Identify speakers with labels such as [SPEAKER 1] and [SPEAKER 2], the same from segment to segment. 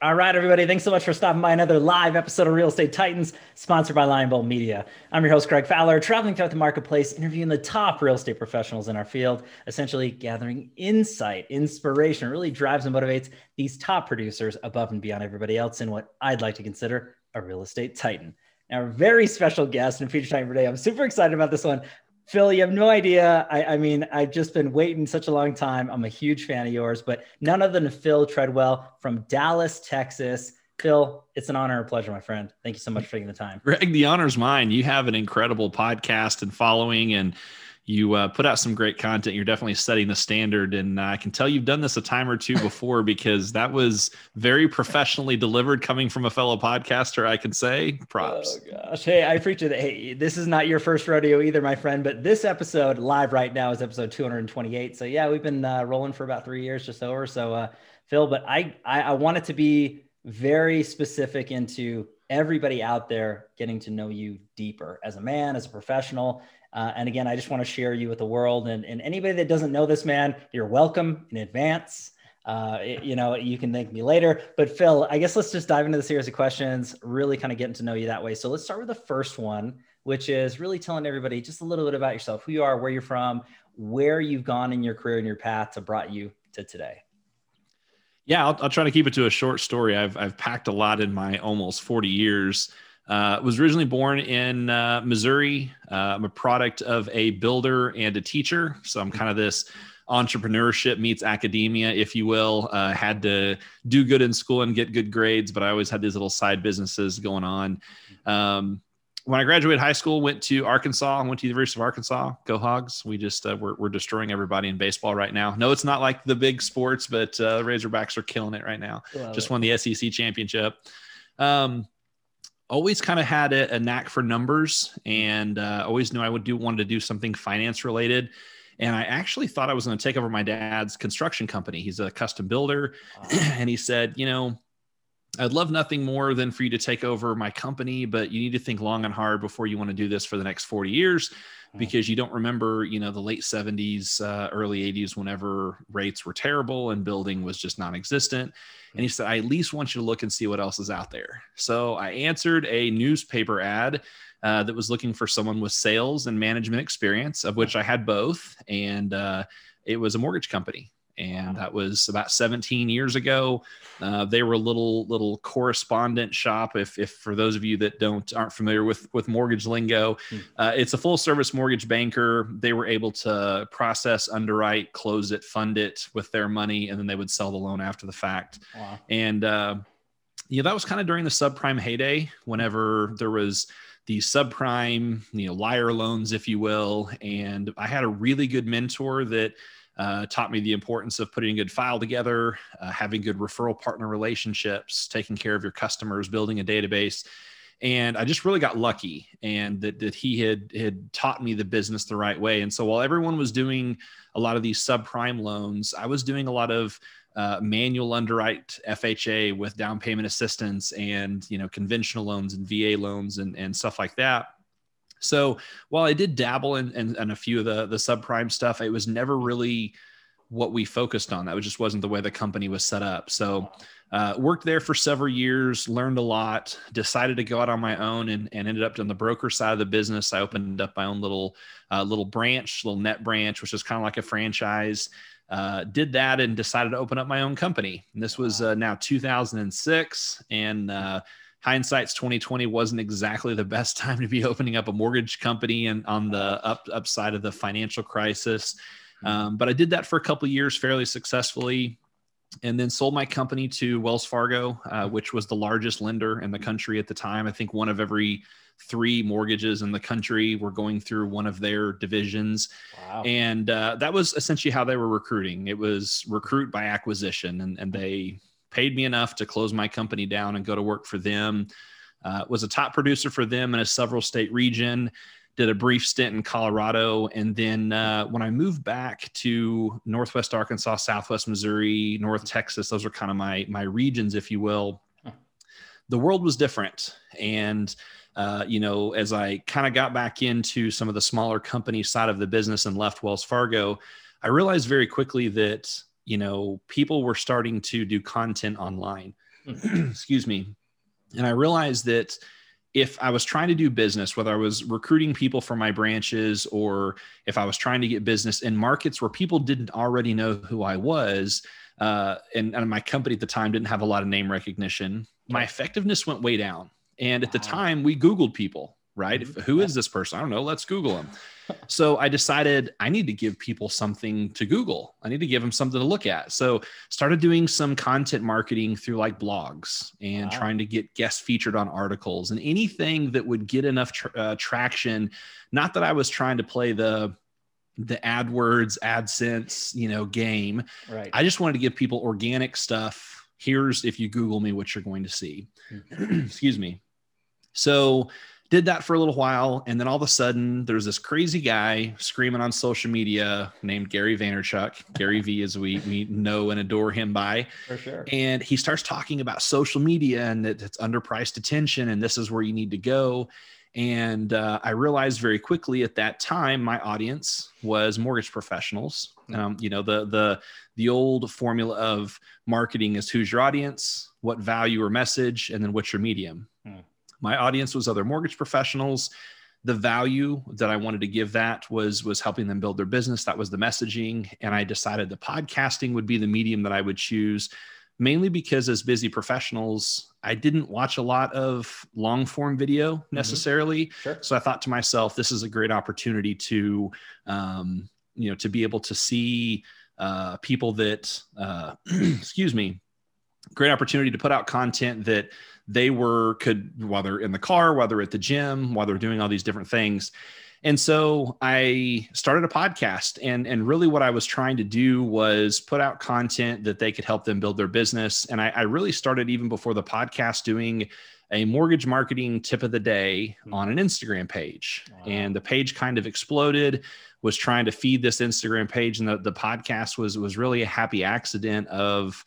[SPEAKER 1] All right, everybody. Thanks so much for stopping by another live episode of Real Estate Titans, sponsored by Lion Bolt Media. I'm your host, Greg Fowler, traveling throughout the marketplace, interviewing the top real estate professionals in our field, essentially gathering insight, inspiration, really drives and motivates these top producers above and beyond everybody else in what I'd like to consider a real estate titan. Now, a very special guest and feature time today. I'm super excited about this one. Phil, you have no idea. I, I, mean, I've just been waiting such a long time. I'm a huge fan of yours, but none other than Phil Treadwell from Dallas, Texas. Phil, it's an honor and pleasure, my friend. Thank you so much for taking the time.
[SPEAKER 2] Greg, the honor's mine. You have an incredible podcast and following, and you uh, put out some great content. You're definitely setting the standard, and uh, I can tell you've done this a time or two before because that was very professionally delivered, coming from a fellow podcaster. I can say, props.
[SPEAKER 1] Oh gosh, hey, I appreciate it. Hey, this is not your first rodeo either, my friend. But this episode live right now is episode 228. So yeah, we've been uh, rolling for about three years, just over. So uh, Phil, but I, I I want it to be very specific into everybody out there getting to know you deeper as a man, as a professional uh, and again, I just want to share you with the world. And, and anybody that doesn't know this man, you're welcome in advance. Uh, it, you know, you can thank me later. But Phil, I guess let's just dive into the series of questions, really kind of getting to know you that way. So let's start with the first one, which is really telling everybody just a little bit about yourself, who you are, where you're from, where you've gone in your career and your path to brought you to today.
[SPEAKER 2] Yeah, I'll, I'll try to keep it to a short story. I've, I've packed a lot in my almost 40 years. Uh, was originally born in uh, Missouri. Uh, I'm a product of a builder and a teacher. So I'm kind of this entrepreneurship meets academia, if you will. Uh, had to do good in school and get good grades, but I always had these little side businesses going on. Um, when I graduated high school, went to Arkansas. I went to the University of Arkansas. Go Hogs! We just uh, we're, we're destroying everybody in baseball right now. No, it's not like the big sports, but uh, Razorbacks are killing it right now. Love just it. won the SEC championship. Um, always kind of had a, a, knack for numbers and uh, always knew I would do wanted to do something finance related. And I actually thought I was going to take over my dad's construction company. He's a custom builder. Wow. and he said, you know, I'd love nothing more than for you to take over my company, but you need to think long and hard before you want to do this for the next 40 years because you don't remember, you know, the late 70s, uh, early 80s, whenever rates were terrible and building was just non existent. And he said, I at least want you to look and see what else is out there. So I answered a newspaper ad uh, that was looking for someone with sales and management experience, of which I had both. And uh, it was a mortgage company and that was about 17 years ago. Uh, they were a little little correspondent shop. If, if for those of you that don't aren't familiar with with mortgage lingo, hmm. uh, it's a full service mortgage banker. They were able to process, underwrite, close it, fund it with their money, and then they would sell the loan after the fact. Wow. And uh, yeah, that was kind of during the subprime heyday. Whenever there was the subprime, you know, liar loans, if you will, and I had a really good mentor that uh, taught me the importance of putting a good file together, uh, having good referral partner relationships, taking care of your customers, building a database. And I just really got lucky and that, that he had, had taught me the business the right way. And so while everyone was doing a lot of these subprime loans, I was doing a lot of uh, manual underwrite FHA with down payment assistance and, you know, conventional loans and VA loans and, and stuff like that so while I did dabble in, in, in, a few of the, the subprime stuff, it was never really what we focused on. That just wasn't the way the company was set up. So uh, worked there for several years, learned a lot, decided to go out on my own and, and ended up on the broker side of the business. I opened up my own little, uh, little branch, little net branch, which is kind of like a franchise. Uh, did that and decided to open up my own company. And this was uh, now 2006. And uh, hindsight's 2020 wasn't exactly the best time to be opening up a mortgage company and on the up upside of the financial crisis. Mm-hmm. Um, but I did that for a couple years fairly successfully and then sold my company to Wells Fargo, uh, which was the largest lender in the country at the time. I think one of every three mortgages in the country were going through one of their divisions. Wow. And uh, that was essentially how they were recruiting. It was recruit by acquisition, and, and they paid me enough to close my company down and go to work for them. Uh, was a top producer for them in a several state region. Did a brief stint in Colorado, and then uh, when I moved back to Northwest Arkansas, Southwest Missouri, North Texas, those are kind of my my regions, if you will. The world was different, and uh, you know, as I kind of got back into some of the smaller company side of the business and left Wells Fargo, I realized very quickly that you know, people were starting to do content online. excuse me. And I realized that if I was trying to do business, whether I was recruiting people for my branches or if I was trying to get business in markets where people didn't already know who I was, uh, and, and, my company at the time didn't have a lot of name recognition, my effectiveness went way down. And at the time, we Googled people, right? Mm-hmm. Who is this person? I don't know. Let's Google them so I decided I need to give people something to Google. I need to give them something to look at. So started doing some content marketing through like blogs and wow. trying to get guests featured on articles and anything that would get enough uh, traction. Not that I was trying to play the the AdWords, AdSense, you know, game. Right. I just wanted to give people organic stuff. Here's if you Google me, what you're going to see. Mm-hmm. Excuse me. So did that for a little while and then all of a sudden there's this crazy guy screaming on social media named gary vaynerchuk. Gary v as we, we know and adore him by.
[SPEAKER 1] For sure.
[SPEAKER 2] And he starts talking about social media and that it's underpriced attention and this is where you need to go. And uh, i realized very quickly at that time my audience was mortgage professionals. Um, you know the the the old formula of marketing is who's your audience what value or message and then what's your medium. Hmm my audience was other mortgage professionals the value that i wanted to give that was was helping them build their business that was the messaging and i decided the podcasting would be the medium that i would choose mainly because as busy professionals i didn't watch a lot of long form video mm-hmm. necessarily mm-hmm. sure. so i thought to myself this is a great opportunity to um, you know to be able to see uh, people that uh, excuse me great opportunity to put out content that they were could whether in the car whether at the gym while they're doing all these different things and so i started a podcast and and really what i was trying to do was put out content that they could help them build their business and i, I really started even before the podcast doing a mortgage marketing tip of the day hmm. on an instagram page wow. and the page kind of exploded was trying to feed this instagram page and the, the podcast was was really a happy accident of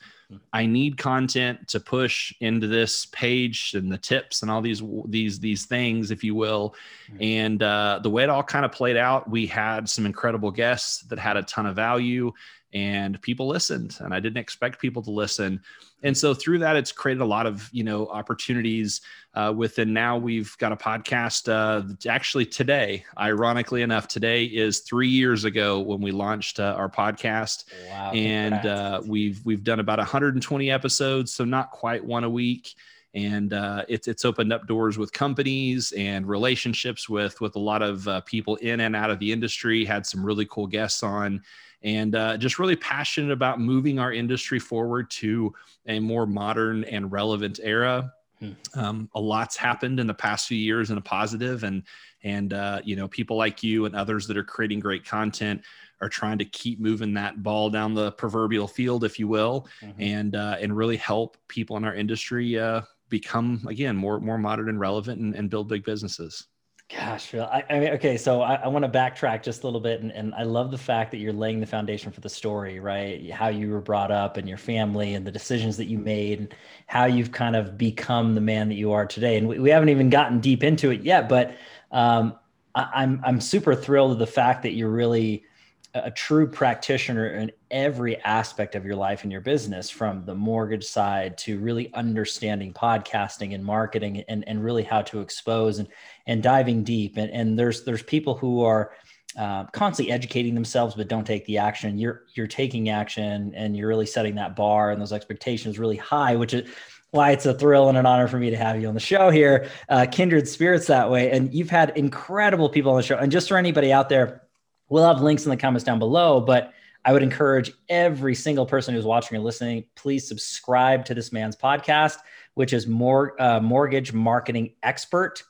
[SPEAKER 2] I need content to push into this page and the tips and all these these these things, if you will. Mm-hmm. And uh, the way it all kind of played out, we had some incredible guests that had a ton of value, and people listened. And I didn't expect people to listen. And so through that it's created a lot of you know opportunities uh, within now we've got a podcast uh, actually today ironically enough today is three years ago when we launched uh, our podcast. Wow, and uh, we've we've done about 120 episodes so not quite one a week. And uh, it's it's opened up doors with companies and relationships with with a lot of uh, people in and out of the industry. Had some really cool guests on and uh, just really passionate about moving our industry forward to a more modern and relevant era. Hmm. Um, a lot's happened in the past few years in a positive, and and uh, you know people like you and others that are creating great content are trying to keep moving that ball down the proverbial field, if you will, mm-hmm. and uh, and really help people in our industry uh, become again more more modern and relevant and, and build big businesses.
[SPEAKER 1] Gosh. I, I mean, okay, so I, I want to backtrack just a little bit, and, and I love the fact that you're laying the foundation for the story, right? How you were brought up, and your family, and the decisions that you made, and how you've kind of become the man that you are today. And we, we haven't even gotten deep into it yet, but um, I, I'm I'm super thrilled at the fact that you're really a true practitioner in every aspect of your life and your business from the mortgage side to really understanding podcasting and marketing and, and really how to expose and, and diving deep. And, and there's there's people who are uh, constantly educating themselves but don't take the action. You're you're taking action and you're really setting that bar and those expectations really high which is why it's a thrill and an honor for me to have you on the show here uh, kindred spirits that way. And you've had incredible people on the show. And just for anybody out there We'll have links in the comments down below, but I would encourage every single person who's watching or listening, please subscribe to this man's podcast, which is more uh, mortgage marketing expert.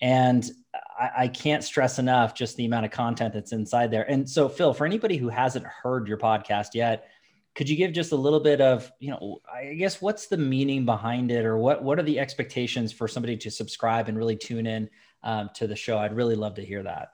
[SPEAKER 1] And I, I, can't stress enough just the amount of content that's inside there. And so, Phil, for anybody who hasn't heard your podcast yet, could you give just a little bit of, you know, I guess what's the meaning behind it, or what what are the expectations for somebody to subscribe and really tune in um, to the show? I'd really love to hear that.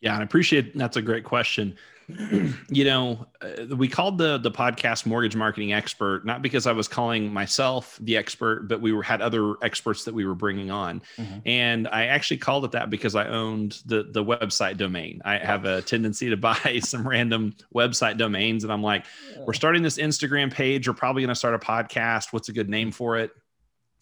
[SPEAKER 2] Yeah, and I appreciate that's a great question. you know, uh, we called the the podcast mortgage marketing expert not because I was calling myself the expert, but we were had other experts that we were bringing on, mm-hmm. and I actually called it that because I owned the the website domain. I have a tendency to buy some random website domains, and I'm like, we're starting this Instagram page. We're probably going to start a podcast. What's a good name for it?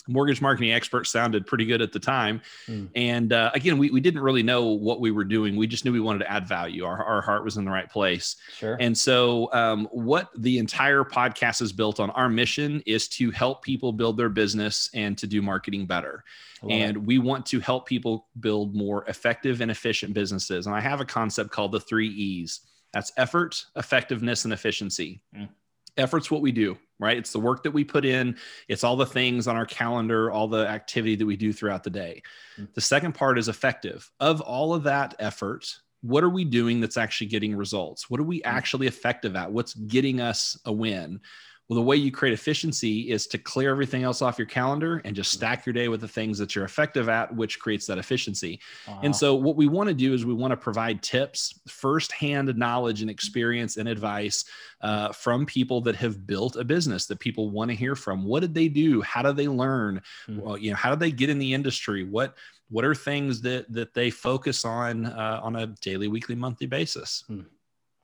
[SPEAKER 2] Mortgage marketing expert sounded pretty good at the time. Mm. And uh, again, we, we didn't really know what we were doing. We just knew we wanted to add value. Our, our heart was in the right place.
[SPEAKER 1] Sure.
[SPEAKER 2] And so, um, what the entire podcast is built on, our mission is to help people build their business and to do marketing better. And it. we want to help people build more effective and efficient businesses. And I have a concept called the three E's that's effort, effectiveness, and efficiency. Mm effort's what we do right? It's the work that we put in. It's all the things on our calendar all the activity that we do throughout the day. Mm-hmm. the second part is effective. Of all of that effort what are we doing that's actually getting results? What are we mm-hmm. actually effective at? What's getting us a win well, the way you create efficiency is to clear everything else off your calendar and just stack your day with the things that you're effective at, which creates that efficiency. Wow. And so, what we want to do is we want to provide tips, firsthand knowledge and experience and advice uh, from people that have built a business that people want to hear from. What did they do? How did they learn? Mm-hmm. Well, you know, how did they get in the industry? What what are things that that they focus on uh, on a daily, weekly, monthly basis?
[SPEAKER 1] Mm.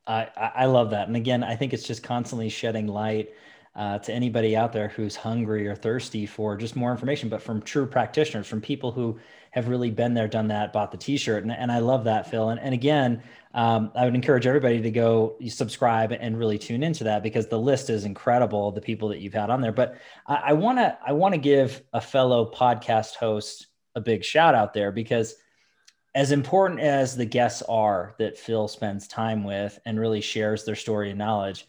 [SPEAKER 1] I, I love that. And again, I think it's just constantly shedding light uh, to anybody out there who's hungry or thirsty for just more information, but from true practitioners, from people who have really been there, done that, bought the t-shirt. And, and I love that, Phil. And, and again, um, I would encourage everybody to go subscribe and really tune into that because the list is incredible, the people that you've had on there. But I want to, I want to give a fellow podcast host a big shout out there because as important as the guests are that Phil spends time with and really shares their story and knowledge,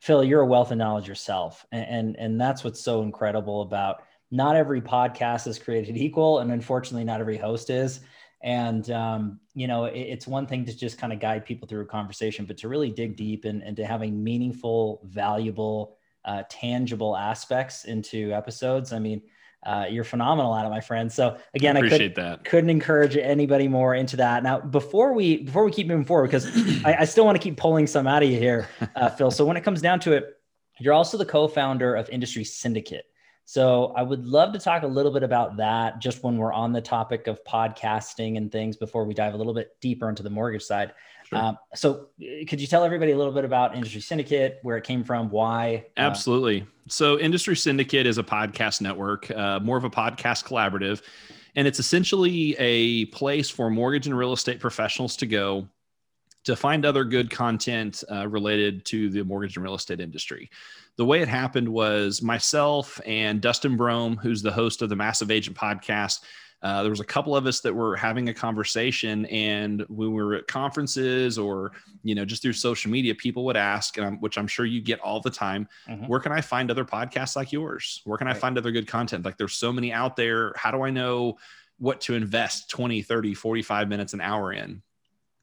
[SPEAKER 1] Phil, you're a wealth of knowledge yourself. And, and, and that's what's so incredible about not every podcast is created equal. And unfortunately, not every host is. And, um, you know, it, it's one thing to just kind of guide people through a conversation, but to really dig deep and, and to having meaningful, valuable, uh, tangible aspects into episodes. I mean, uh, you're phenomenal at it, my friend. So again, I,
[SPEAKER 2] appreciate
[SPEAKER 1] I
[SPEAKER 2] could, that.
[SPEAKER 1] couldn't encourage anybody more into that. Now, before we before we keep moving forward, because I, I, still want to keep pulling some out of you here, uh, Phil. So when it comes down to it, you're also the co-founder of Industry Syndicate. So I would love to talk a little bit about that just when we're on the topic of podcasting and things before we dive a little bit deeper into the mortgage side. Sure. Um, so, uh, could you tell everybody a little bit about Industry Syndicate, where it came from, why?
[SPEAKER 2] Uh, Absolutely. So, Industry Syndicate is a podcast network, uh, more of a podcast collaborative, and it's essentially a place for mortgage and real estate professionals to go to find other good content uh, related to the mortgage and real estate industry. The way it happened was myself and Dustin Brohm, who's the host of the Massive Agent podcast, uh, there was a couple of us that were having a conversation and we were at conferences or you know just through social media people would ask um, which i'm sure you get all the time mm-hmm. where can i find other podcasts like yours where can right. i find other good content like there's so many out there how do i know what to invest 20 30 45 minutes an hour in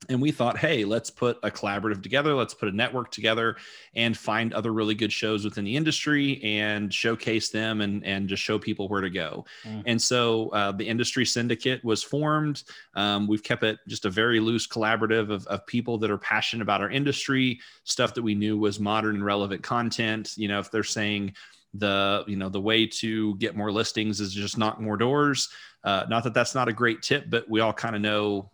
[SPEAKER 2] and we thought hey let's put a collaborative together let's put a network together and find other really good shows within the industry and showcase them and, and just show people where to go. Mm. and so uh, the industry syndicate was formed. Um, we've kept it just a very loose collaborative of, of people that are passionate about our industry stuff that we knew was modern and relevant content. You know if they're saying the you know the way to get more listings is just knock more doors uh, not that that's not a great tip but we all kind of know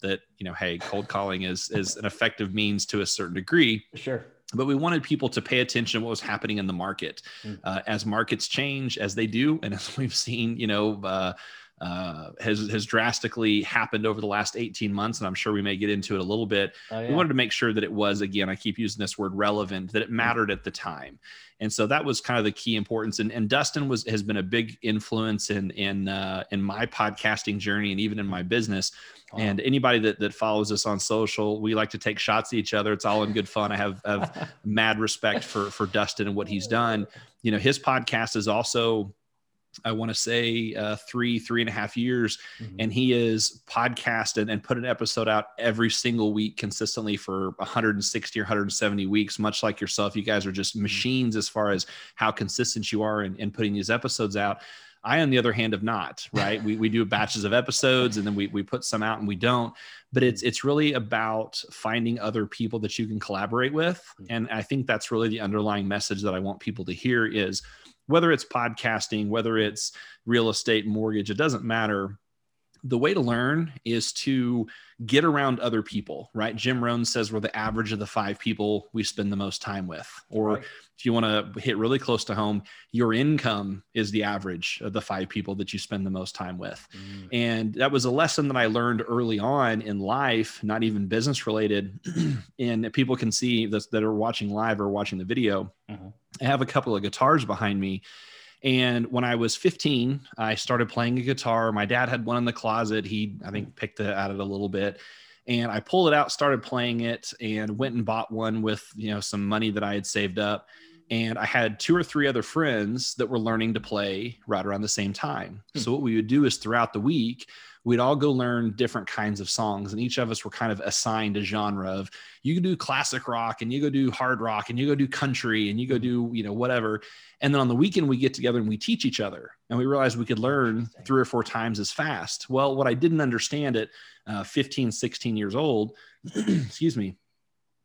[SPEAKER 2] that you know hey cold calling is is an effective means to a certain degree.
[SPEAKER 1] Sure.
[SPEAKER 2] But we wanted people to pay attention to what was happening in the market. Mm. uh, as markets change as they do and as we've seen you know uh, uh, has has drastically happened over the last 18 months, and I'm sure we may get into it a little bit. Oh, yeah. We wanted to make sure that it was again, I keep using this word relevant, that it mattered at the time, and so that was kind of the key importance. And, and Dustin was has been a big influence in in uh, in my podcasting journey and even in my business. And anybody that that follows us on social, we like to take shots at each other. It's all in good fun. I have, have mad respect for for Dustin and what he's done. You know, his podcast is also I want to say uh, three, three and a half years. Mm-hmm. And he is podcasted and put an episode out every single week consistently for 160 or 170 weeks, much like yourself. You guys are just mm-hmm. machines as far as how consistent you are in, in putting these episodes out. I, on the other hand, have not, right? we, we do batches of episodes and then we, we put some out and we don't, but it's, it's really about finding other people that you can collaborate with. Mm-hmm. And I think that's really the underlying message that I want people to hear is whether it's podcasting, whether it's real estate, mortgage, it doesn't matter. The way to learn is to get around other people, right? Jim Rohn says we're the average of the five people we spend the most time with. Or right. if you want to hit really close to home, your income is the average of the five people that you spend the most time with. Mm. And that was a lesson that I learned early on in life, not even business related. and people can see this, that are watching live or watching the video. Mm-hmm. I have a couple of guitars behind me and when I was 15, I started playing a guitar. My dad had one in the closet. He, I think, picked it at it a little bit. And I pulled it out, started playing it, and went and bought one with you know some money that I had saved up. And I had two or three other friends that were learning to play right around the same time. Hmm. So what we would do is throughout the week, we'd all go learn different kinds of songs and each of us were kind of assigned a genre of you can do classic rock and you go do hard rock and you go do country and you go do you know whatever and then on the weekend we get together and we teach each other and we realized we could learn three or four times as fast well what i didn't understand at uh, 15 16 years old excuse me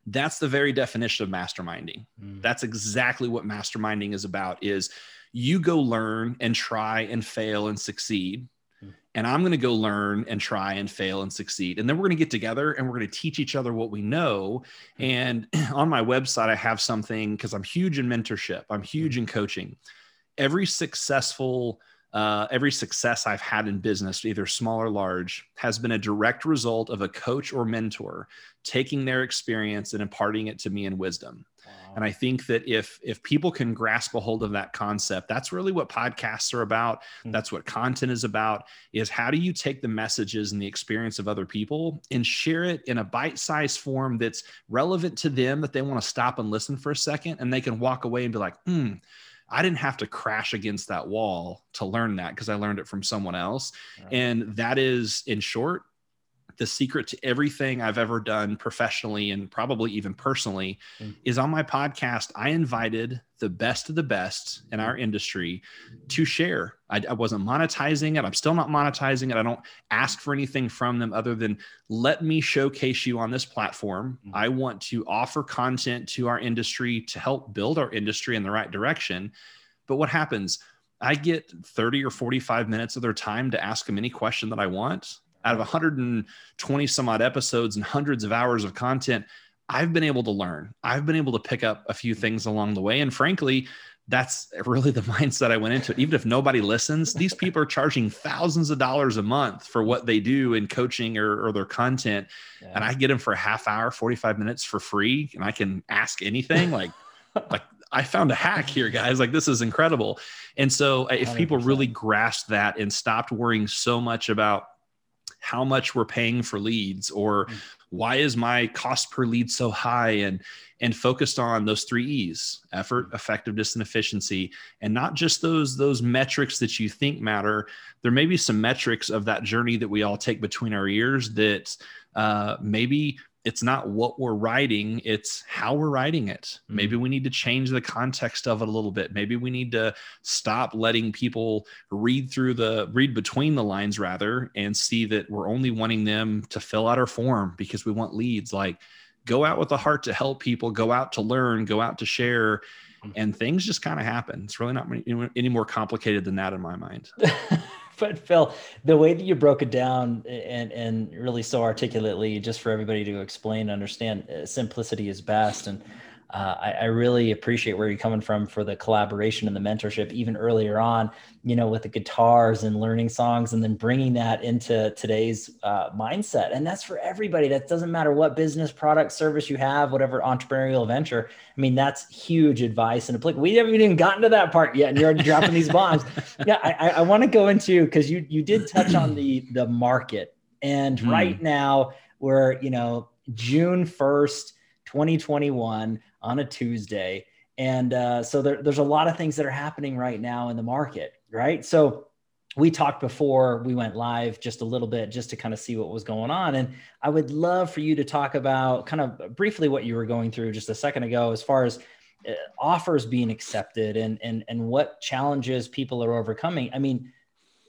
[SPEAKER 2] that's the very definition of masterminding mm. that's exactly what masterminding is about is you go learn and try and fail and succeed hmm. and I'm going to go learn and try and fail and succeed. And then we're going to get together and we're going to teach each other what we know. Hmm. And on my website, I have something because I'm huge in mentorship, I'm huge hmm. in coaching. Every successful, uh, every success I've had in business, either small or large, has been a direct result of a coach or mentor taking their experience and imparting it to me in wisdom. And I think that if if people can grasp a hold of that concept, that's really what podcasts are about. Mm-hmm. That's what content is about. Is how do you take the messages and the experience of other people and share it in a bite-sized form that's relevant to them that they want to stop and listen for a second and they can walk away and be like, hmm. I didn't have to crash against that wall to learn that because I learned it from someone else. Right. And that is, in short, the secret to everything I've ever done professionally and probably even personally mm. is on my podcast. I invited the best of the best in our industry to share. I, I, wasn't monetizing it. I'm still not monetizing it. I don't ask for anything from them other than let me showcase you on this platform. Mm. I want to offer content to our industry to help build our industry in the right direction. But what happens? I get 30 or 45 minutes of their time to ask them any question that I want out of 120 some odd episodes and hundreds of hours of content, I've been able to learn. I've been able to pick up a few things along the way. And frankly, that's really the mindset I went into. Even if nobody listens, these people are charging thousands of dollars a month for what they do in coaching or, or their content. Yeah. And I get them for a half hour, 45 minutes for free. And I can ask anything like, like I found a hack here, guys. Like this is incredible. And so uh, if 100%. people really grasped that and stopped worrying so much about how much we're paying for leads or mm. why is my cost per lead so high and and focused on those three e's effort mm. effectiveness and efficiency and not just those those metrics that you think matter there may be some metrics of that journey that we all take between our ears that uh, maybe it's not what we're writing it's how we're writing it. Mm-hmm. maybe we need to change the context of it a little bit. Maybe we need to stop letting people read through the read between the lines rather and see that we're only wanting them to fill out our form because we want leads. Like go out with a heart to help people go out to learn go out to share mm-hmm. and things just kind of happen. It's really not any more complicated than that in my mind
[SPEAKER 1] but Phil, the way that you broke it down and and really so articulately, just for everybody to explain, understand, uh, simplicity is best, and uh, I, I, really appreciate where you're coming from for the collaboration and the mentorship, even earlier on, you know, with the guitars and learning songs, and then bringing that into today's uh, mindset. And that's for everybody. That doesn't matter what business, product, service you have, whatever entrepreneurial venture. I mean, that's huge advice and applicable. We haven't even gotten to that part yet, and you're already dropping these bombs. Yeah, I, I want to go into because you you did touch on the the market, and mm. right now we're you know June first. 2021 on a Tuesday. And uh, so there, there's a lot of things that are happening right now in the market, right? So we talked before we went live just a little bit just to kind of see what was going on. And I would love for you to talk about kind of briefly what you were going through just a second ago as far as uh, offers being accepted and and and what challenges people are overcoming. I mean,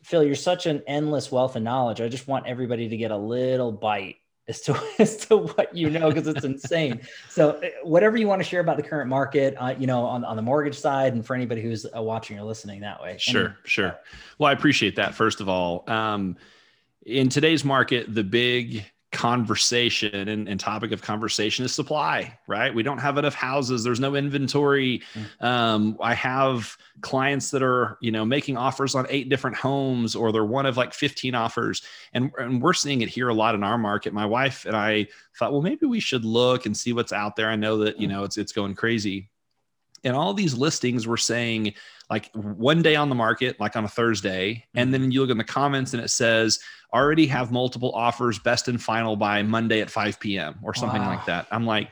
[SPEAKER 1] Phil, you're such an endless wealth of knowledge. I just want everybody to get a little bite as to as to what you know because it's insane. So uh, whatever you want to share about the current market, uh, you know, on on the mortgage side, and for anybody who's uh, watching or listening that way.
[SPEAKER 2] Sure, sure. Well, I appreciate that. First of all. Um, in today's market, the big conversation and, and, topic of conversation is supply, right? We don't have enough houses. There's no inventory. Mm. Um, I have clients that are, you know, making offers on eight different homes or they're one of like 15 offers. And, and we're seeing it here a lot in our market. My wife and I thought, well, maybe we should look and see what's out there. I know that, you mm. know, it's, it's going crazy. And all these listings were saying like one day on the market, like on a Thursday. And mm-hmm. then you look in the comments and it says, already have multiple offers, best and final by Monday at 5 p.m. or something wow. like that. I'm like,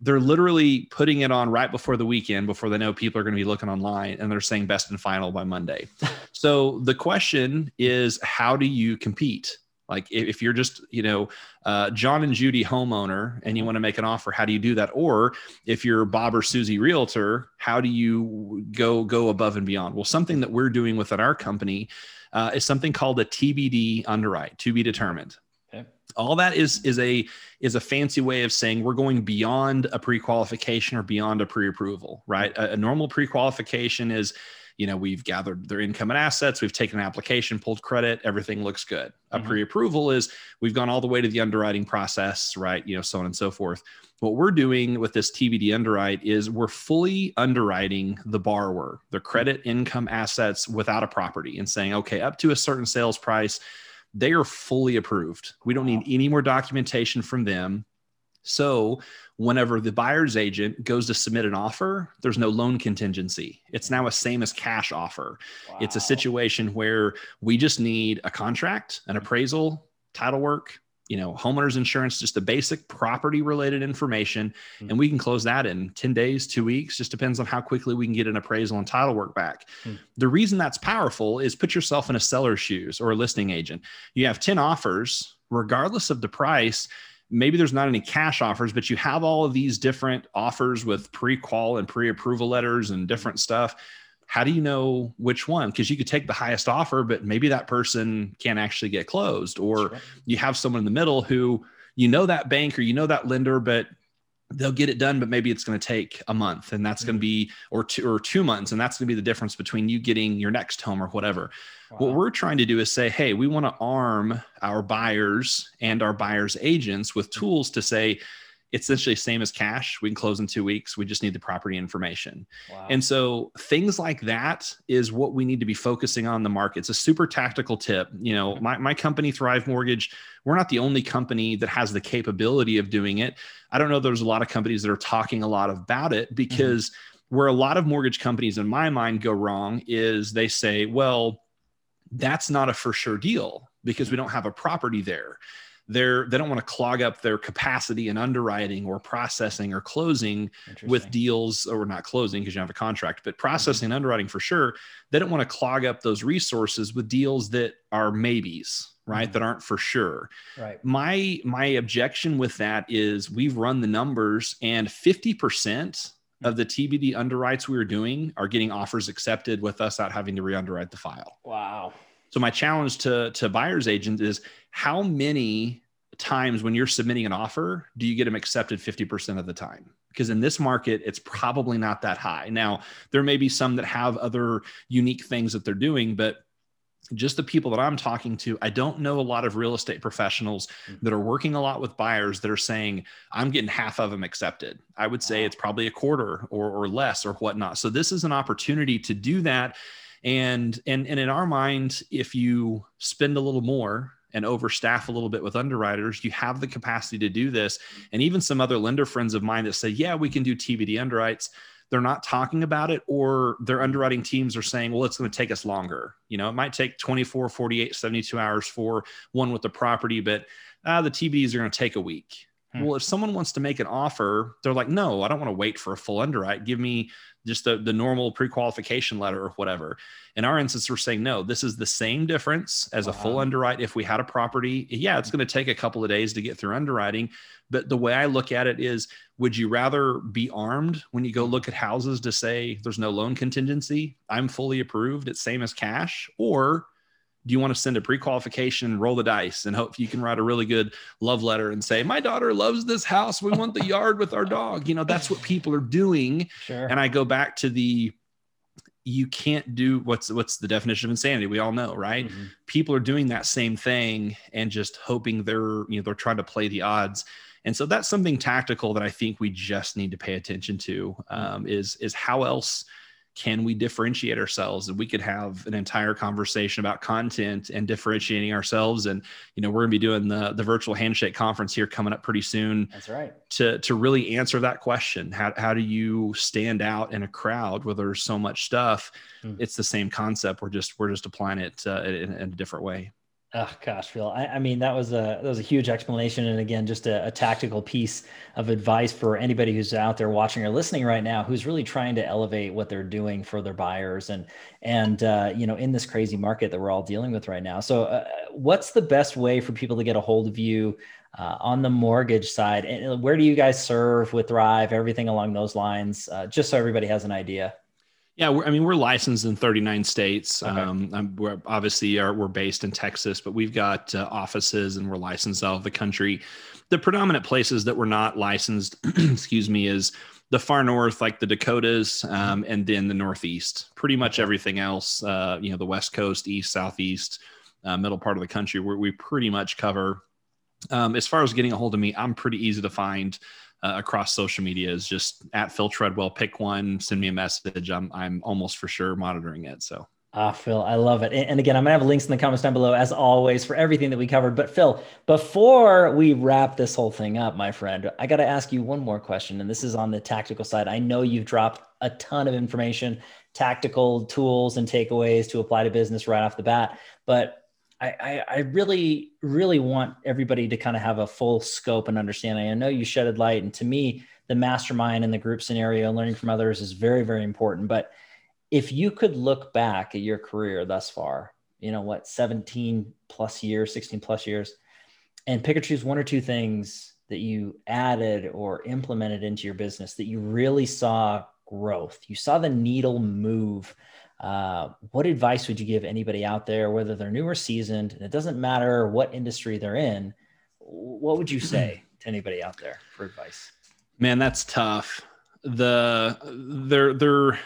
[SPEAKER 2] they're literally putting it on right before the weekend before they know people are going to be looking online and they're saying best and final by Monday. so the question is, how do you compete? Like if you're just, you know, uh, John and Judy homeowner and you want to make an offer, how do you do that? Or if you're Bob or Susie realtor, how do you go go above and beyond? Well, something that we're doing within our company uh, is something called a TBD underwrite, to be determined. Okay. All that is is a is a fancy way of saying we're going beyond a pre-qualification or beyond a pre-approval, right? A, a normal pre-qualification is you know we've gathered their income and assets we've taken an application pulled credit everything looks good. A mm-hmm. pre-approval is we've gone all the way to the underwriting process right you know so on and so forth. What we're doing with this tbd underwrite is we're fully underwriting the borrower their credit income assets without a property and saying okay up to a certain sales price they are fully approved. We don't need any more documentation from them so whenever the buyer's agent goes to submit an offer, there's no loan contingency. It's now a same as cash offer. Wow. It's a situation where we just need a contract, an appraisal, title work, you know, homeowners insurance, just the basic property related information. Mm-hmm. And we can close that in 10 days, two weeks, just depends on how quickly we can get an appraisal and title work back. Mm-hmm. The reason that's powerful is put yourself in a seller's shoes or a listing agent. You have 10 offers, regardless of the price, maybe there's not any cash offers, but you have all of these different offers with pre-qual and pre-approval letters and different mm-hmm. stuff. How do you know which one? Because you could take the highest offer, but maybe that person can't actually get closed, or sure. you have someone in the middle who you know that bank or you know that lender, but they'll get it done, but maybe it's going to take a month, and that's mm-hmm. going to be or two or two months, and that's going to be the difference between you getting your next home or whatever. Wow. What we're trying to do is say, hey, we want to arm our buyers and our buyers agents with tools to say, it's essentially same as cash. We can close in two weeks. We just need the property information. Wow. And so things like that is what we need to be focusing on the market. It's a super tactical tip. You know, my, my company, Thrive Mortgage, we're not the only company that has the capability of doing it. I don't know. There's a lot of companies that are talking a lot about it because mm-hmm. where a lot of mortgage companies in my mind go wrong is they say, well, that's not a for sure deal because we don't have a property there. They're, they don't want to clog up their capacity in underwriting or processing or closing with deals or not closing because you have a contract, but processing mm-hmm. and underwriting for sure. They don't want to clog up those resources with deals that are maybes, right? Mm-hmm. That aren't for sure.
[SPEAKER 1] Right.
[SPEAKER 2] My my objection with that is we've run the numbers and 50% of the TBD underwrites we were doing are getting offers accepted with us not having to re-underwrite the file.
[SPEAKER 1] Wow.
[SPEAKER 2] So my challenge to to buyers agents is how many times when you're submitting an offer do you get them accepted 50% of the time? Because in this market, it's probably not that high. Now, there may be some that have other unique things that they're doing, but just the people that I'm talking to, I don't know a lot of real estate professionals mm-hmm. that are working a lot with buyers that are saying, I'm getting half of them accepted. I would say it's probably a quarter or, or less or whatnot. So this is an opportunity to do that. And, and, and in our mind, if you spend a little more and overstaff a little bit with underwriters, you have the capacity to do this. And even some other lender friends of mine that say, yeah, we can do TBD underwrites they're not talking about it or their underwriting teams are saying well it's going to take us longer you know it might take 24 48 72 hours for one with the property but uh, the tbds are going to take a week hmm. well if someone wants to make an offer they're like no i don't want to wait for a full underwrite give me just the, the normal pre-qualification letter or whatever in our instance we're saying no this is the same difference as wow. a full underwrite if we had a property yeah it's going to take a couple of days to get through underwriting but the way i look at it is would you rather be armed when you go look at houses to say there's no loan contingency i'm fully approved it's same as cash or do you want to send a pre-qualification roll the dice and hope you can write a really good love letter and say my daughter loves this house we want the yard with our dog you know that's what people are doing
[SPEAKER 1] sure.
[SPEAKER 2] and i go back to the you can't do what's what's the definition of insanity we all know right mm-hmm. people are doing that same thing and just hoping they're you know they're trying to play the odds and so that's something tactical that i think we just need to pay attention to mm-hmm. um, is is how else can we differentiate ourselves? And we could have an entire conversation about content and differentiating ourselves. And you know we're going to be doing the the virtual handshake conference here coming up pretty soon
[SPEAKER 1] that's right.
[SPEAKER 2] to to really answer that question. How, how do you stand out in a crowd where there's so much stuff? Mm. it's the same concept. We're just we're just applying it uh, in, in a different way
[SPEAKER 1] Oh gosh, Phil. I, I, mean, that was a that was a huge explanation, and again, just a, a, tactical piece of advice for anybody who's out there watching or listening right now, who's really trying to elevate what they're doing for their buyers, and and uh, you know, in this crazy market that we're all dealing with right now. So, uh, what's the best way for people to get a hold of you uh, on the mortgage side? And where do you guys serve with Thrive? Everything along those lines, uh, just so everybody has an idea.
[SPEAKER 2] Yeah, I mean, we're licensed in 39 states. Okay. Um, we're obviously are, we're based in Texas, but we've got uh, offices and we're licensed all over the country. The predominant places that we're not licensed, excuse me, is the far north, like the Dakotas, um, and then the Northeast. Pretty much everything else, uh, you know, the West Coast, East, Southeast, uh, middle part of the country, where we pretty much cover. Um, as far as getting a hold of me, I'm pretty easy to find uh, across social media is just at Phil Treadwell. Pick one, send me a message. I'm I'm almost for sure monitoring it. So.
[SPEAKER 1] Ah, Phil, I love it. And again, I'm gonna have links in the comments down below as always for everything that we covered. But Phil, before we wrap this whole thing up, my friend, I gotta ask you one more question. And this is on the tactical side. I know you've dropped a ton of information, tactical tools and takeaways to apply to business right off the bat. But I, I, really, really want everybody to kind of have a full scope and understanding. I know you shedded light, and to me, the mastermind and the group scenario, learning from others, is very, very important. But if you could look back at your career thus far, you know what, 17 plus years, 16 plus years, and pick or choose one or two things that you added or implemented into your business that you really saw growth, you saw the needle move uh, what advice would you give anybody out there, whether they're new or seasoned, and it doesn't matter what industry they're in? What would you say to anybody out there for advice?
[SPEAKER 2] Man, that's tough. The they're they're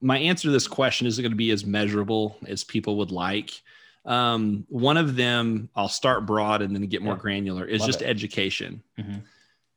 [SPEAKER 2] my answer to this question isn't going to be as measurable as people would like. Um, one of them, I'll start broad and then get more yeah. granular, is Love just it. education. Mm-hmm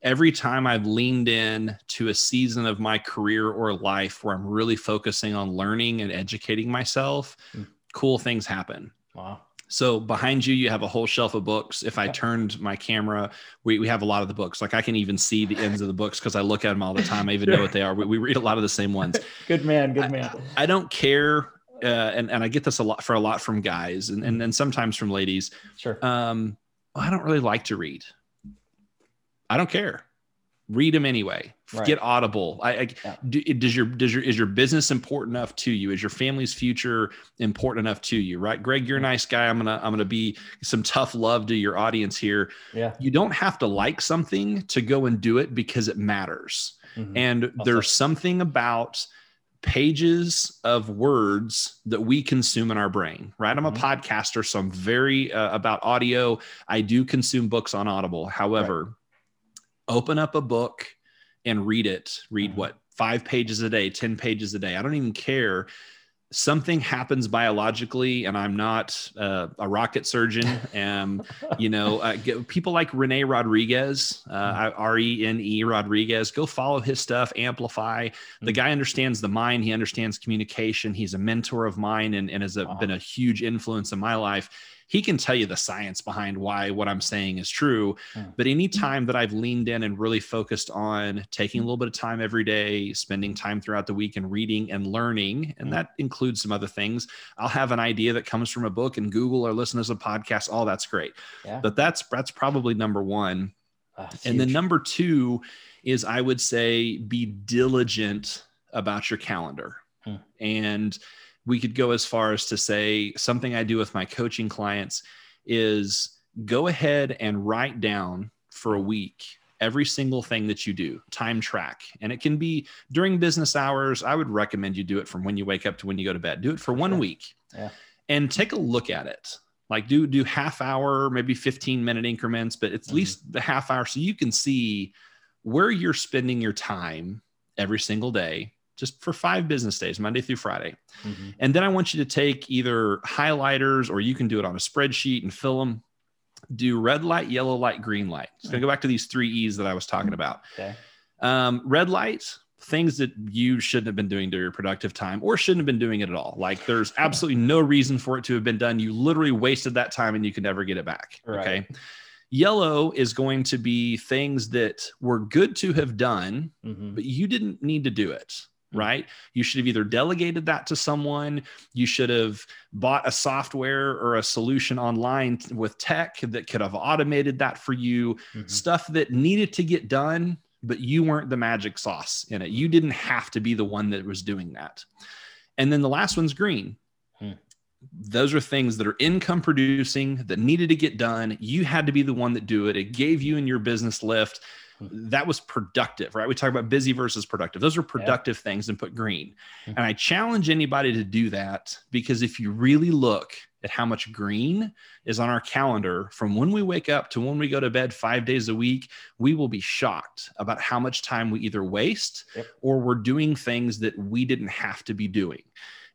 [SPEAKER 2] every time I've leaned in to a season of my career or life where I'm really focusing on learning and educating myself, mm. cool things happen.
[SPEAKER 1] Wow.
[SPEAKER 2] So behind you, you have a whole shelf of books. If I turned my camera, we, we have a lot of the books. Like I can even see the ends of the books because I look at them all the time. I even know what they are. We, we read a lot of the same ones.
[SPEAKER 1] good man. Good man.
[SPEAKER 2] I, I don't care. Uh, and, and I get this a lot for a lot from guys and, and, and sometimes from ladies.
[SPEAKER 1] Sure.
[SPEAKER 2] Um, I don't really like to read. I don't care. Read them anyway. Right. Get Audible. I, I yeah. do, does your does your is your business important enough to you? Is your family's future important enough to you? Right, Greg, you're a nice guy. I'm gonna I'm gonna be some tough love to your audience here.
[SPEAKER 1] Yeah,
[SPEAKER 2] you don't have to like something to go and do it because it matters. Mm-hmm. And awesome. there's something about pages of words that we consume in our brain, right? I'm a mm-hmm. podcaster, so I'm very uh, about audio. I do consume books on Audible. However, open up a book and read it. Read mm-hmm. what? Five pages a day, 10 pages a day. I don't even care. Something happens biologically, and I'm not uh, a rocket surgeon. And, you know, uh, people like Rene Rodriguez, uh, mm-hmm. R E N E Rodriguez, go follow his stuff, amplify. The mm. guy understands the mind, he understands communication. He's a mentor of mine and, and has a, been a huge influence in my life he can tell you the science behind why what I'm saying is true. Mm. But anytime that I've leaned in and really focused on taking a little bit of time every day, spending time throughout the week and reading and learning, and mm. that includes some other things, I'll have an idea that comes from a book and Google or listen to a podcast. All that's great. Yeah. But that's that's probably number one. Oh, and then number two is I would say be diligent about your calendar. Hmm. And we could go as far as to say something I do with my coaching clients is go ahead and write down for a week every single thing that you do, time track. And it can be during business hours. I would recommend you do it from when you wake up to when you go to bed. Do it for one week
[SPEAKER 1] yeah.
[SPEAKER 2] and take a look at it. Like do do half hour, maybe 15 minute increments, but at mm-hmm. least the half hour so you can see where you're spending your time every single day just for five business days, Monday through Friday. Mm-hmm. And then I want you to take either highlighters or you can do it on a spreadsheet and fill them. Do red light, yellow light, green light. It's going to go back to these three E's that I was talking about. Okay. Um, red light, things that you shouldn't have been doing during your productive time or shouldn't have been doing it at all. Like there's absolutely no reason for it to have been done. You literally wasted that time and you can never get it back. Right. Okay. Yellow is going to be things that were good to have done, mm-hmm. but you didn't need to do it mm-hmm. Right? You should have either delegated that to someone, you should have bought a software or a solution online with tech that could have automated that for you, mm-hmm. stuff that needed to get done, but you weren't the magic sauce in it. You didn't have to be the one that was doing that. And then the last one's green. Hmm. Those are things that are income producing that needed to get done. You had to be the one that do it. It gave you and your business lift. That was productive, right? We talk about busy versus productive. Those are productive yeah. things and put green. Hmm. And I challenge anybody to do that because if you really look at how much green is on our calendar from when we wake up to when we go to bed five days a week, we will be shocked about how much time we either waste yep. or we're doing things that we didn't have to be doing.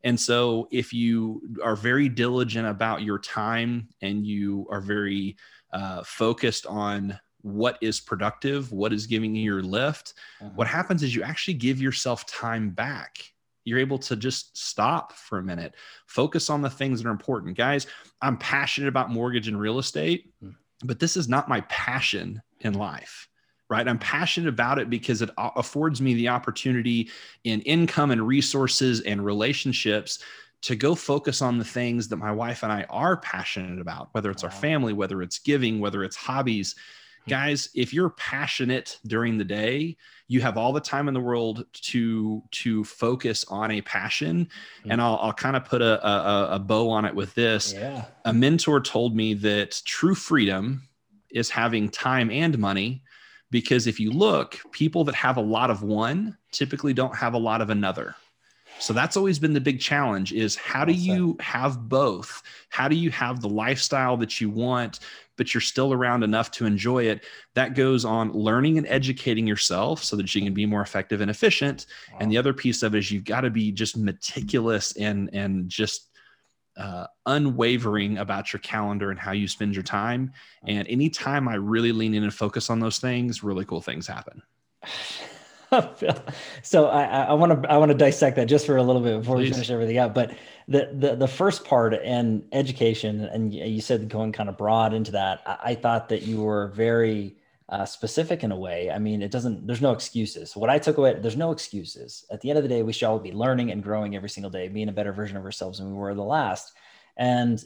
[SPEAKER 2] And so, if you are very diligent about your time and you are very uh, focused on what is productive, what is giving you your lift, uh-huh. what happens is you actually give yourself time back you're able to just stop for a minute, focus on the things that are important. Guys, I'm passionate about mortgage and real estate, hmm. but this is not my passion in life. Right. I'm passionate about it because it affords me the opportunity in income and resources and relationships to go focus on the things that my wife and I are passionate about, whether it's our family, whether it's giving, whether it's hobbies. Hmm. Guys, if you're passionate during the day, you have all the time in the world to to focus on a passion mm-hmm. and i'll, I'll kind of put a, a, a, bow on it with this yeah. a mentor told me that true freedom is having time and money because if you look people that have a lot of one typically don't have a lot of another so that's always been the big challenge is how do you have both how do you have the lifestyle that you want but you're still around enough to enjoy it. That goes on learning and educating yourself so that you can be more effective and efficient. Wow. And the other piece of it is you've got to be just meticulous and and just uh, unwavering about your calendar and how you spend your time. And anytime I really lean in and focus on those things, really cool things happen.
[SPEAKER 1] so I want to I want to dissect that just for a little bit before Please. we finish everything up. But the the the first part and education, and you said going kind of broad into that. I, I thought that you were very uh, specific in a way. I mean, it doesn't. There's no excuses. What I took away, there's no excuses. At the end of the day, we should all be learning and growing every single day, being a better version of ourselves than we were the last. And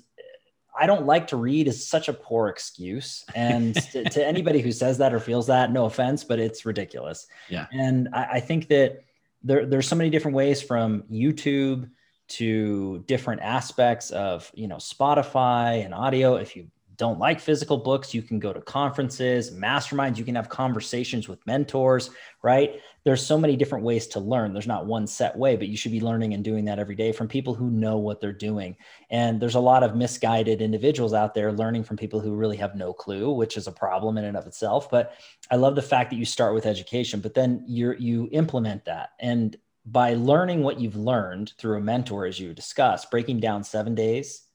[SPEAKER 1] I don't like to read is such a poor excuse. And to, to, anybody who says that or feels that, no offense, but it's ridiculous.
[SPEAKER 2] Yeah.
[SPEAKER 1] And I, I think that there, there's so many different ways from YouTube to different aspects of, you know, Spotify and audio. If you don't like physical books, you can go to conferences, masterminds, you can have conversations with mentors, right? There's so many different ways to learn. There's not one set way, but you should be learning and doing that every day from people who know what they're doing. And there's a lot of misguided individuals out there learning from people who really have no clue, which is a problem in and of itself. But I love the fact that you start with education, but then you you implement that. And by learning what you've learned through a mentor, as you discussed, breaking down seven days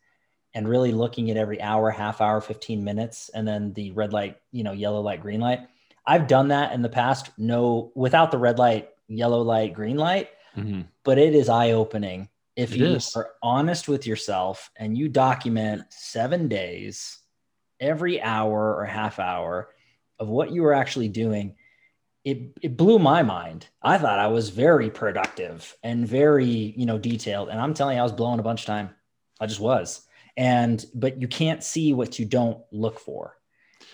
[SPEAKER 1] and really looking at every hour, half hour, 15 minutes, and then the red light, you know, yellow light, green light. I've done that in the past, no, without the red light, yellow light, green light, mm-hmm. but it is eye opening if it you is. are honest with yourself and you document seven days, every hour or half hour of what you were actually doing. It, it blew my mind. I thought I was very productive and very, you know, detailed. And I'm telling you, I was blowing a bunch of time. I just was and but you can't see what you don't look for.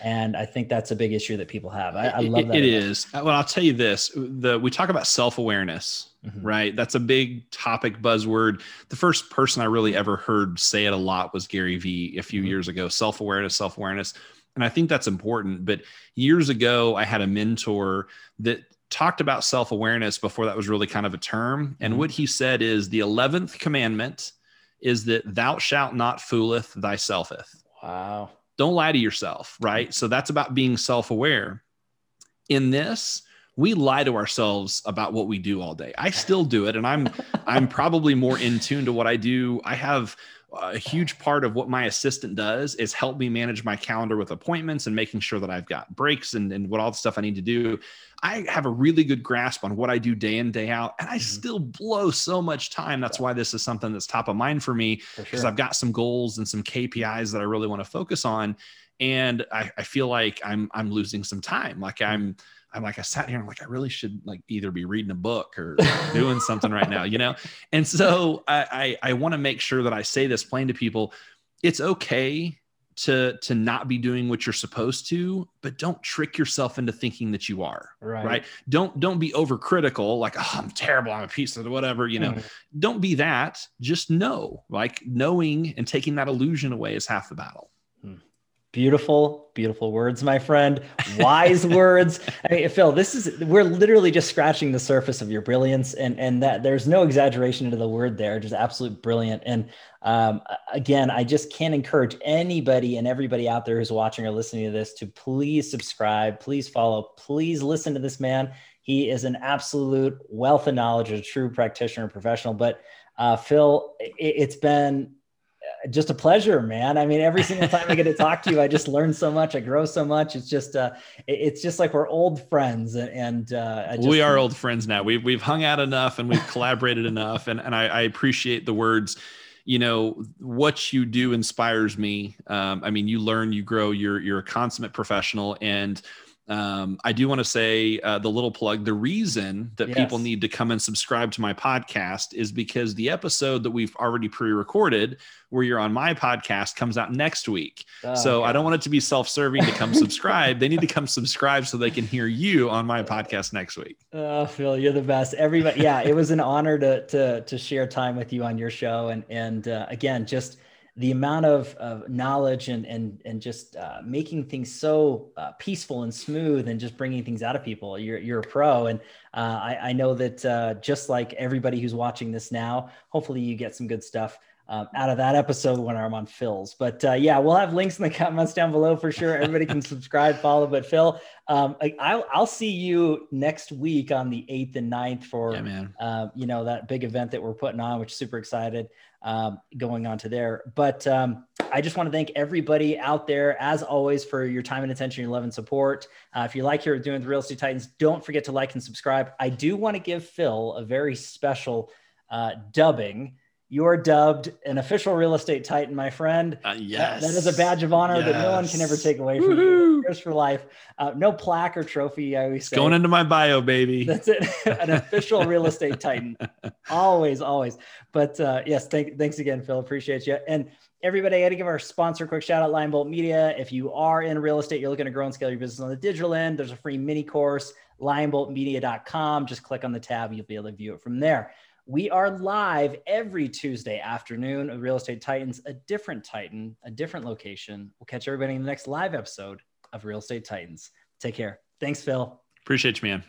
[SPEAKER 1] And i think that's a big issue that people have. I, I love that
[SPEAKER 2] it is. Well i'll tell you this the we talk about self-awareness mm-hmm. right? That's a big topic buzzword. The first person i really ever heard say it a lot was gary vee a few mm-hmm. years ago. Self-awareness self-awareness. And i think that's important but years ago i had a mentor that talked about self-awareness before that was really kind of a term. And mm-hmm. what he said is the 11th commandment is that thou shalt not fooleth thyselfeth.
[SPEAKER 1] Wow.
[SPEAKER 2] Don't lie to yourself, right? So that's about being self aware. In this, we lie to ourselves about what we do all day. I still do it and I'm I'm probably more in tune to what I do. I have a huge part of what my assistant does is help me manage my calendar with appointments and making sure that I've got breaks and, and what all the stuff I need to do. I have a really good grasp on what I do day in, day out, and I mm-hmm. still blow so much time. That's why this is something that's top of mind for me because sure. I've got some goals and some KPIs that I really want to focus on. And I, I feel like I'm I'm losing some time. Like mm-hmm. I'm I'm like, I sat here and I'm like, I really should like either be reading a book or doing something right now, you know? And so I, I, I want to make sure that I say this plain to people. It's okay to to not be doing what you're supposed to but don't trick yourself into thinking that you are right, right? don't don't be overcritical like oh i'm terrible i'm a piece of whatever you know mm. don't be that just know like knowing and taking that illusion away is half the battle
[SPEAKER 1] Beautiful, beautiful words, my friend. Wise words. I mean, Phil, this is we're literally just scratching the surface of your brilliance, and and that there's no exaggeration into the word there. Just absolute brilliant. And um, again, I just can't encourage anybody and everybody out there who's watching or listening to this to please subscribe, please follow, please listen to this man. He is an absolute wealth of knowledge, a true practitioner, professional. But uh, Phil, it, it's been just a pleasure, man. I mean, every single time I get to talk to you, I just learn so much. I grow so much. It's just, uh, it's just like we're old friends, and uh,
[SPEAKER 2] just, we are old friends now. We've we've hung out enough and we've collaborated enough, and and I, I, appreciate the words. You know, what you do inspires me. Um, I mean, you learn, you grow. You're you're a consummate professional, and um, I do want to say uh, the little plug. The reason that yes. people need to come and subscribe to my podcast is because the episode that we've already pre-recorded, where you're on my podcast, comes out next week. Oh, so I don't want it to be self-serving to come subscribe. They need to come subscribe so they can hear you on my podcast next week.
[SPEAKER 1] Oh, Phil, you're the best. Everybody, yeah, it was an honor to to to share time with you on your show, and and uh, again, just the amount of, of knowledge and and and just uh, making things so uh, peaceful and smooth and just bringing things out of people. You're you're a pro, and uh, I, I know that uh, just like everybody who's watching this now, hopefully you get some good stuff. Um, out of that episode when I'm on Phil's. But uh, yeah, we'll have links in the comments down below for sure. Everybody can subscribe, follow. But Phil, um, I, will I'll see you next week on the 8th and 9th for, yeah, uh, you know, that big event that we're putting on, which is super excited um, going on to there. But um, I just want to thank everybody out there, as always, for your time and attention, your love and support. Uh, if you like here doing the Real Estate Titans, don't forget to like and subscribe. I do want to give Phil a very special uh, dubbing you're dubbed an official real estate titan, my friend.
[SPEAKER 2] Uh, yes.
[SPEAKER 1] That, that is a badge of honor yes. that no one can ever take away from you. Yours for life. Uh, no plaque or trophy. I always
[SPEAKER 2] it's say. going into my bio, baby.
[SPEAKER 1] That's it. An official real estate titan. Always, always. But uh, yes, thank, thanks again, Phil. Appreciate you. And everybody, I got to give our sponsor a quick shout out, Lion Bolt Media. If you are in real estate, you're looking to grow and scale your business on the digital end, there's a free mini course, lionboltmedia.com. Just click on the tab, you'll be able to view it from there. We are live every Tuesday afternoon of Real Estate Titans, a different Titan, a different location. We'll catch everybody in the next live episode of Real Estate Titans. Take care. Thanks, Phil.
[SPEAKER 2] Appreciate you, man.